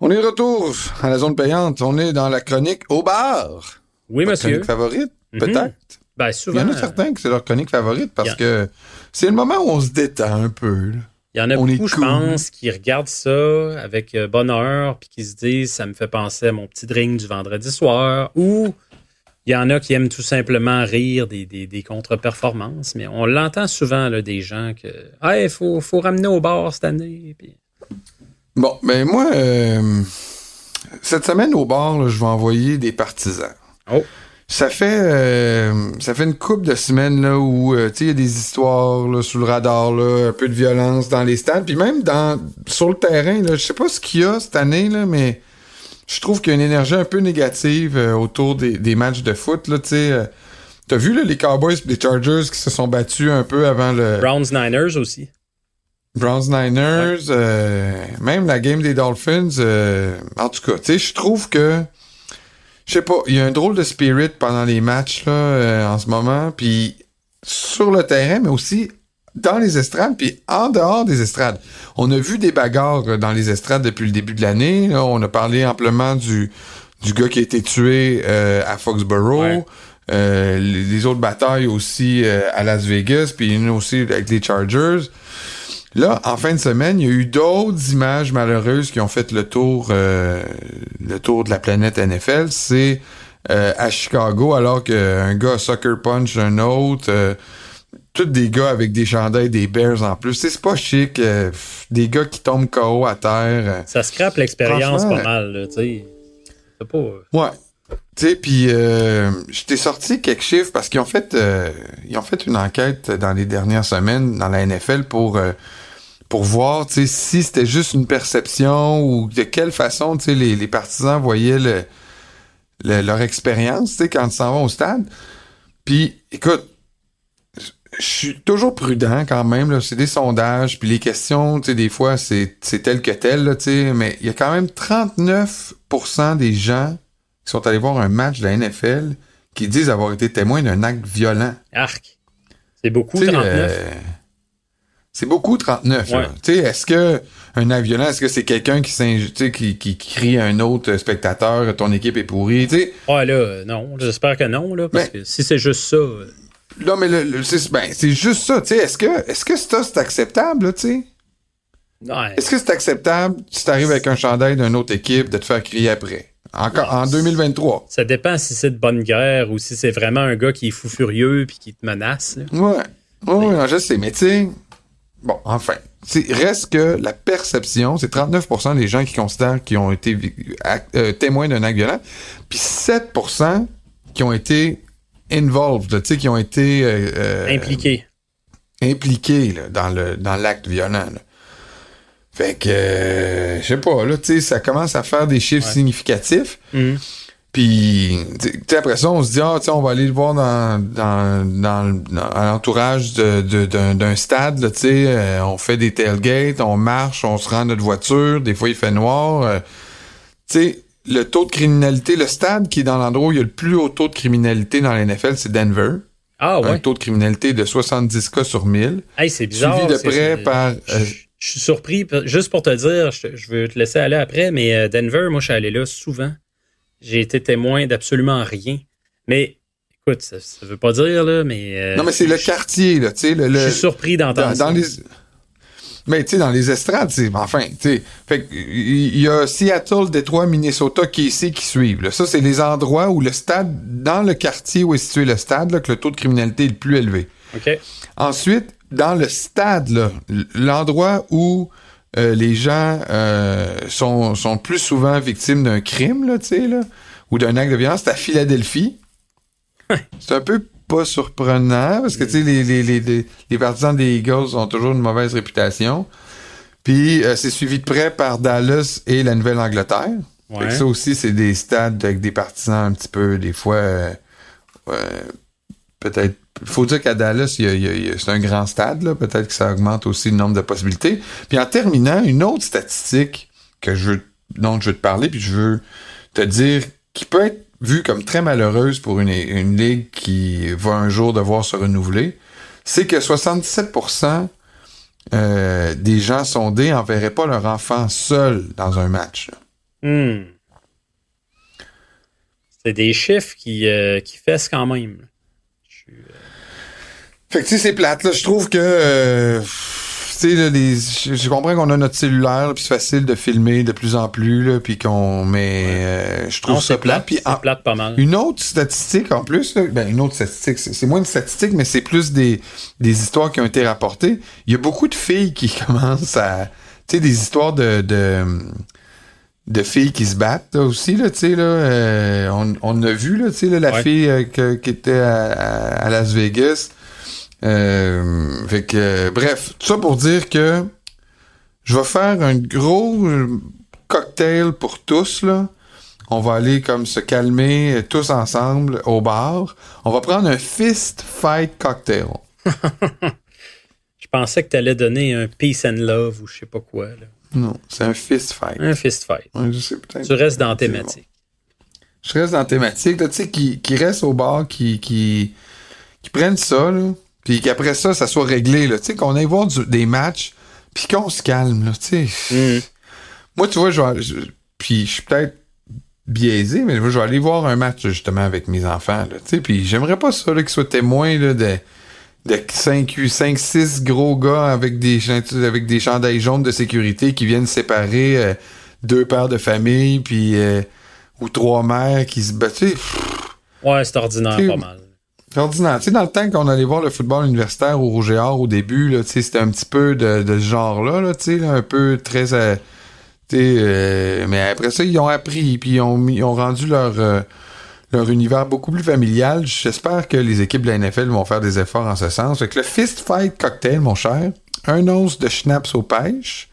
On est de retour à la zone payante. On est dans la chronique au bar. Oui, Votre monsieur. chronique favorite, Mhm. peut-être. Ben, Il y souvent, en a euh, certains que c'est leur chronique favorite parce a- que c'est le moment où on se détend un peu. là. Il y en a on beaucoup, je cool. pense, qui regardent ça avec euh, bonheur, puis qui se disent, ça me fait penser à mon petit drink du vendredi soir, ou il y en a qui aiment tout simplement rire des, des, des contre-performances, mais on l'entend souvent, là, des gens que, ah, il faut, faut ramener au bar cette année, puis Bon, ben moi, euh, cette semaine au bar, là, je vais envoyer des partisans. Oh. Ça fait euh, ça fait une couple de semaines là où euh, tu sais il y a des histoires là, sous le radar là, un peu de violence dans les stands, puis même dans sur le terrain là, je sais pas ce qu'il y a cette année là, mais je trouve qu'il y a une énergie un peu négative euh, autour des, des matchs de foot là, tu sais. T'as vu là, les Cowboys et les Chargers qui se sont battus un peu avant le Browns Niners aussi. Browns Niners, même la game des Dolphins. en tout cas, tu sais, je trouve que je sais pas, il y a un drôle de spirit pendant les matchs là euh, en ce moment, puis sur le terrain, mais aussi dans les estrades, puis en dehors des estrades. On a vu des bagarres dans les estrades depuis le début de l'année. On a parlé amplement du du gars qui a été tué euh, à Foxborough. Ouais. Euh, les, les autres batailles aussi euh, à Las Vegas, puis une aussi avec les Chargers. Là, en fin de semaine, il y a eu d'autres images malheureuses qui ont fait le tour, euh, le tour de la planète NFL. C'est euh, à Chicago, alors qu'un gars a sucker punch un autre. euh, tous des gars avec des chandails des Bears en plus. C'est pas chic. euh, des gars qui tombent KO à terre. Ça scrape l'expérience pas mal, là, tu sais. C'est pas... Ouais. Tu sais, puis euh, je t'ai sorti quelques chiffres parce qu'ils ont fait euh, ils ont fait une enquête dans les dernières semaines dans la NFL pour euh, pour voir si c'était juste une perception ou de quelle façon les, les partisans voyaient le, le- leur expérience quand ils s'en vont au stade. Puis écoute, je suis toujours prudent quand même c'est des sondages puis les questions des fois c'est tel que tel là, mais il y a quand même 39% des gens qui sont allés voir un match de la NFL qui disent avoir été témoins d'un acte violent. Arc. C'est beaucoup, Tu sais, 39. euh, c'est beaucoup 39. là. Ouais. Tu sais, est-ce que un acte violent, est-ce que c'est quelqu'un qui, qui, qui crie à un autre spectateur ton équipe est pourrie, tu sais? Ouais, là, non. J'espère que non, là, parce Ben- que si c'est juste ça... euh, Non, mais le, le- c'est ben, c'est juste ça, tu sais. Est-ce que, est-ce que ça, c'est acceptable, tu sais? ouais. Est-ce que c'est acceptable si t'arrives avec un chandail d'une autre équipe de te faire crier après? Encore, en 2023. Ça dépend si c'est de bonne guerre ou si c'est vraiment un gars qui est fou furieux puis qui te menace. là. Ouais. Je sais, mais tu sais, bon, enfin, reste que la perception, c'est 39% des gens qui considèrent qu'ils ont été euh, témoins d'un acte violent, puis 7% qui ont été involved, tu sais, qui ont été euh, euh, Impliqué. impliqués là, dans le dans l'acte violent. là. Fait que, euh, je sais pas, là, tu sais, ça commence à faire des chiffres Ouais. significatifs. Mhm. Puis, tu sais, après ça, on se dit, ah, tu sais, on va aller le voir dans, dans, dans, dans- l'entourage de- de- d'un d'un stade, là, tu sais. euh, on fait des tailgates, on marche, on se rend à notre voiture, des fois il fait noir. euh, tu sais, le taux de criminalité, le stade qui est dans l'endroit où il y a le plus haut taux de criminalité dans la NFL, c'est Denver. Ah Un ouais. taux de criminalité de 70 cas sur 1000. Hey, c'est bizarre. Suivi de près par... Euh, je suis surpris. Juste pour te dire, je, je veux te laisser aller après, mais euh, Denver, moi, je suis allé là souvent. J'ai été témoin d'absolument rien. Mais, écoute, ça, ça veut pas dire, là, mais. euh, non, mais c'est le quartier, là, tu sais. Le, Je suis surpris d'entendre dans ça. les mais tu sais dans les estrades c'est enfin tu sais fait il y a Seattle Détroit Minnesota qui ici qui suivent là. ça c'est les endroits où le stade dans le quartier où est situé le stade là, que le taux de criminalité est le plus élevé OK. ensuite dans le stade là, l'endroit où euh, les gens euh, sont, sont plus souvent victimes d'un crime là, tu sais là, ou d'un acte de violence c'est à Philadelphie c'est un peu pas surprenant parce que tu sais les, les, les, les, les partisans des Eagles ont toujours une mauvaise réputation. Puis euh, c'est suivi de près par Dallas et la Nouvelle-Angleterre. Ouais. ça aussi c'est des stades avec des partisans un petit peu des fois euh, euh, peut-être faut dire qu'à Dallas y a- y a- c'est un grand stade là, peut-être que ça augmente aussi le nombre de possibilités. Puis en terminant une autre statistique que je veux, dont je veux te parler puis je veux te dire qui peut être vue comme très malheureuse pour une, une ligue qui va un jour devoir se renouveler, c'est que 77% euh, des gens sondés n'enverraient pas leur enfant seul dans un match. Hmm. C'est des chiffres qui, euh, qui fessent quand même. Fait que tu sais, c'est plate, là. Je trouve que euh, tu sais, les- je, comprends qu'on a notre cellulaire, puis c'est facile de filmer de plus en plus, là, puis qu'on mais euh, je trouve non, ça plate. plate. Puis en- plate pas mal. Une autre statistique en plus, là, ben une autre statistique, c'est moins une statistique, mais c'est plus des, des histoires qui ont été rapportées. Il y a beaucoup de filles qui commencent à, tu sais, des histoires de, de, de filles qui se battent là, aussi là, tu sais là, euh, on, on a vu là, tu sais là, la Ouais. fille euh, que- qui était à- à Las Vegas. Euh, fait que, euh, bref, tout ça pour dire que je vais faire un gros euh, cocktail pour tous là. On va aller comme se calmer euh, tous ensemble au bar. On va prendre un fist fight cocktail. Je pensais que tu allais donner un peace and love ou je sais pas quoi. là. Non, c'est un fist fight. Un fist fight. Ouais, je sais. Tu restes dans thématique. Je reste dans thématique, tu sais, qui, qui reste au bar, qui, qui, qui prennent ça, là, puis qu'après ça, ça soit réglé, là, tu sais, qu'on aille voir du- des matchs, puis qu'on se calme, là, tu sais. Mhm. Moi, tu vois, je vais, je- puis je suis peut-être biaisé, mais je vais aller voir un match, justement, avec mes enfants, là, tu sais, puis j'aimerais pas ça, là, qu'ils soient témoins, là, de, de 5, 5, 6 gros gars avec des, avec des chandails jaunes de sécurité qui viennent séparer euh, deux pères de famille, puis, euh, ou trois mères qui se battent, tu sais, Ouais, c'est ordinaire pas mal. Ordinaire. Tu sais, dans le temps qu'on allait voir le football universitaire au Rouge et Or au début, là, tu sais, c'était un petit peu de, de ce genre-là, là, tu sais, un peu très... euh, tu sais, euh, mais après ça, ils ont appris, puis ils ont, mis- ils ont rendu leur, euh, leur univers beaucoup plus familial. J'espère que les équipes de la NFL vont faire des efforts en ce sens. Fait que le Fist Fight Cocktail, mon cher, un once de schnapps aux pêches,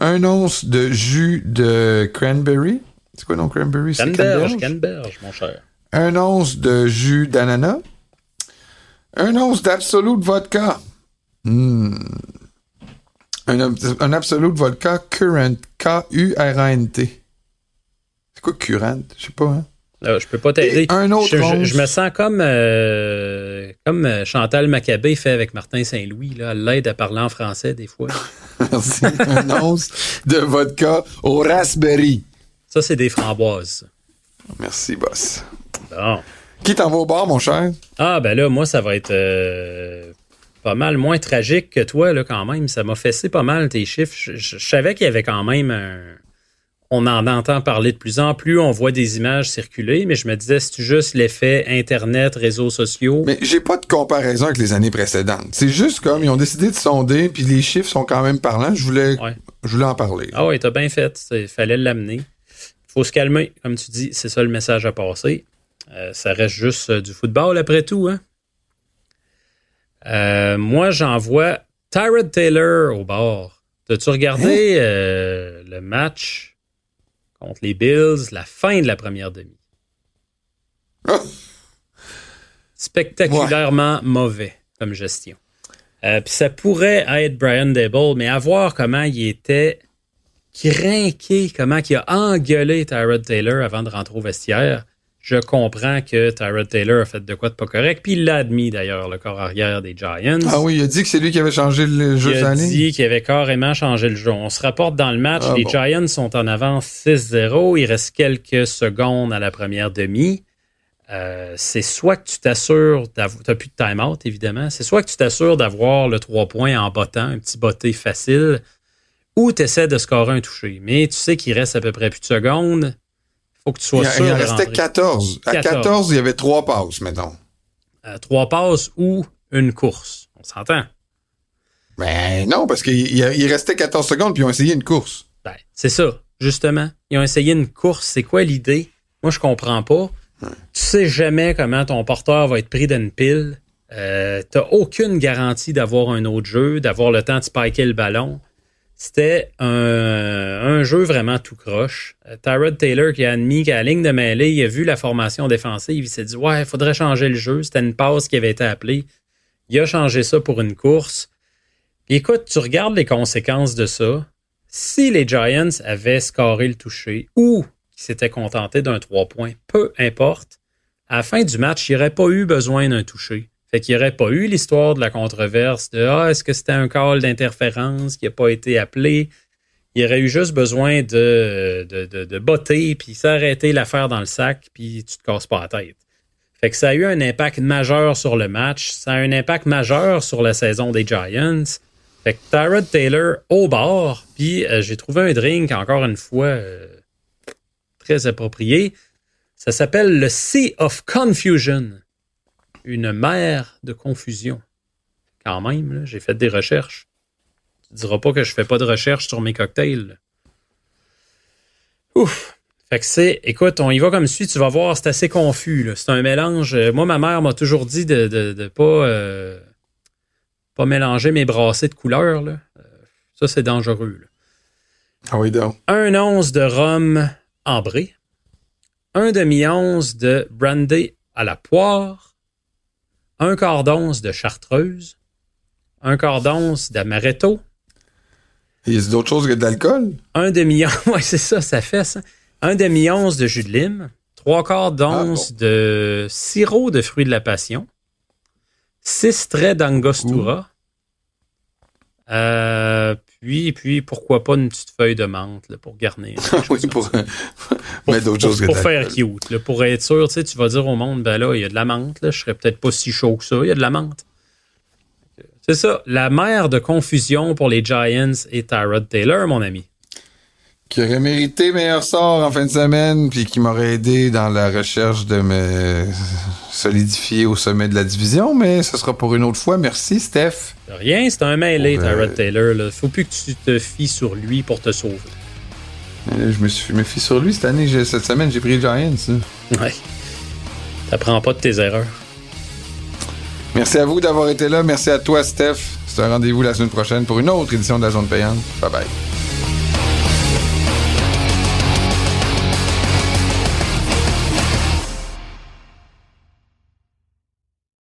un once de jus de cranberry. C'est quoi non cranberry? Canneberge? Canberge, mon cher. un once de jus d'ananas, un once d'absolute vodka, Hmm. un, un absolute vodka current, K-U-R-A-N-T. C'est quoi current? Je sais pas, hein? Là, je peux pas t'aider. Un autre je, je- once. je me sens comme, euh, comme euh, Chantal Maccabé fait avec Martin Saint-Louis. Là. Elle l'aide à parler en français des fois. Merci. un once de vodka au raspberry. Ça, c'est des framboises. Merci, boss. Bon. Qui t'en va au bar, mon cher? Ah, ben là, moi, ça va être euh, pas mal moins tragique que toi, là, quand même. Ça m'a fessé pas mal tes chiffres. Je, je- je savais qu'il y avait quand même un. On en entend parler de plus en plus, on voit des images circuler, mais je me disais, c'est juste l'effet Internet, réseaux sociaux? Mais j'ai pas de comparaison avec les années précédentes. C'est juste comme ils ont décidé de sonder, puis les chiffres sont quand même parlants. Je voulais, Ouais. je voulais en parler. Ah oui, t'as bien fait. Il fallait l'amener. faut se calmer, comme tu dis. C'est ça le message à passer. Euh, ça reste juste euh, du football après tout. Hein? Euh, moi, j'envoie Tyrod Taylor au bord. T'as-tu regardé euh, le match contre les Bills, la fin de la première demi? Ah! Spectaculairement mauvais comme gestion. Puis ça pourrait être Brian Dable, mais à voir comment il était craqué, comment il a engueulé Tyrod Taylor avant de rentrer au vestiaire. Je comprends que Tyrod Taylor a fait de quoi de pas correct, puis il l'a admis d'ailleurs, le corps arrière des Giants. Ah oui, il a dit que c'est lui qui avait changé le jeu Il a dit qu'il avait carrément changé le jeu. On se rapporte dans le match, Ah les bon. Giants sont en avance 6-0. Il reste quelques secondes à la première demi. Euh, c'est soit que tu t'assures d'avoir. Tu plus de time-out, évidemment. C'est soit que tu t'assures d'avoir le 3 points en bottant, un petit botté facile, ou tu essaies de scorer un touché. Mais tu sais qu'il reste à peu près plus de secondes. Il faut que tu sois Il, sûr. il en de restait rentrer. 14. À 14. 14, il y avait trois passes, mettons. Euh, trois passes ou une course. On s'entend. Ben non, parce qu'il il- restait 14 secondes, puis ils ont essayé une course. Ben, c'est ça, justement. Ils ont essayé une course. C'est quoi l'idée? Moi, je comprends pas. Tu sais jamais comment ton porteur va être pris d'une pile. Euh, T'as aucune garantie d'avoir un autre jeu, d'avoir le temps de spiker le ballon. C'était un, jeu vraiment tout croche. Euh, Tyrod Taylor qui a admis qu'à la ligne de mêlée, il a vu la formation défensive, il s'est dit Ouais, il faudrait changer le jeu. C'était une passe qui avait été appelée. Il a changé ça pour une course. Écoute, tu regardes les conséquences de ça. Si les Giants avaient scoré le toucher ou qui s'était contenté d'un 3 points. Peu importe. À la fin du match, il n'aurait pas eu besoin d'un toucher. Fait qu'il n'y aurait pas eu l'histoire de la controverse de Ah, est-ce que c'était un call d'interférence qui n'a pas été appelé? Il aurait eu juste besoin de, de, de, de botter, puis s'arrêter l'affaire dans le sac, puis tu te casses pas la tête. Fait que ça a eu un impact majeur sur le match. Ça a un impact majeur sur la saison des Giants. Fait que Tyrod Taylor au bord, puis euh, j'ai trouvé un drink, encore une fois, euh, très approprié. Ça s'appelle le Sea of Confusion. Une mer de confusion. Quand même, j'ai fait des recherches. Tu diras pas que je fais pas de recherche sur mes cocktails. Ouf. Fait que c'est, écoute, on y va comme suit, tu vas voir, c'est assez confus. C'est un mélange. Euh, moi, ma mère m'a toujours dit de, de, pas, euh, pas mélanger mes brassées de couleurs. Là. Euh, ça, c'est dangereux. Ah oui, donc. Un once de rhum ambré. Un demi-once de brandy à la poire. Un quart d'once de chartreuse. Un quart d'once d'amaretto. Il y a d'autres choses que de l'alcool? Un demi-once, ouais, c'est ça, ça fait ça un demi-once de jus de lime, trois quarts d'once ah, de sirop de fruits de la passion, six traits d'angostura, euh, puis, puis, pourquoi pas une petite feuille de menthe pour garnir. oui, pour, mettre d'autres choses Pour faire cute. pour être sûr, tu, vas dire au monde, ben là, il y a de la menthe, là, je serais peut-être pas si chaud que ça, il y a de la menthe. C'est ça, la mère de confusion pour les Giants et Tyrod Taylor, mon ami qui aurait mérité meilleur sort en fin de semaine, puis qui m'aurait aidé dans la recherche de me solidifier au sommet de la division, mais ce sera pour une autre fois. Merci, Steph. rien, c'est un mêlé, Tyrod Taylor. Là. Faut plus que tu te fies sur lui pour te sauver. Je me suis me fie sur lui cette année, cette semaine, j'ai pris les Giants. Ouais. T'apprends pas de tes erreurs. Merci à vous d'avoir été là. Merci à toi, Steph. C'est un rendez-vous la semaine prochaine pour une autre édition de la zone payante. Bye bye.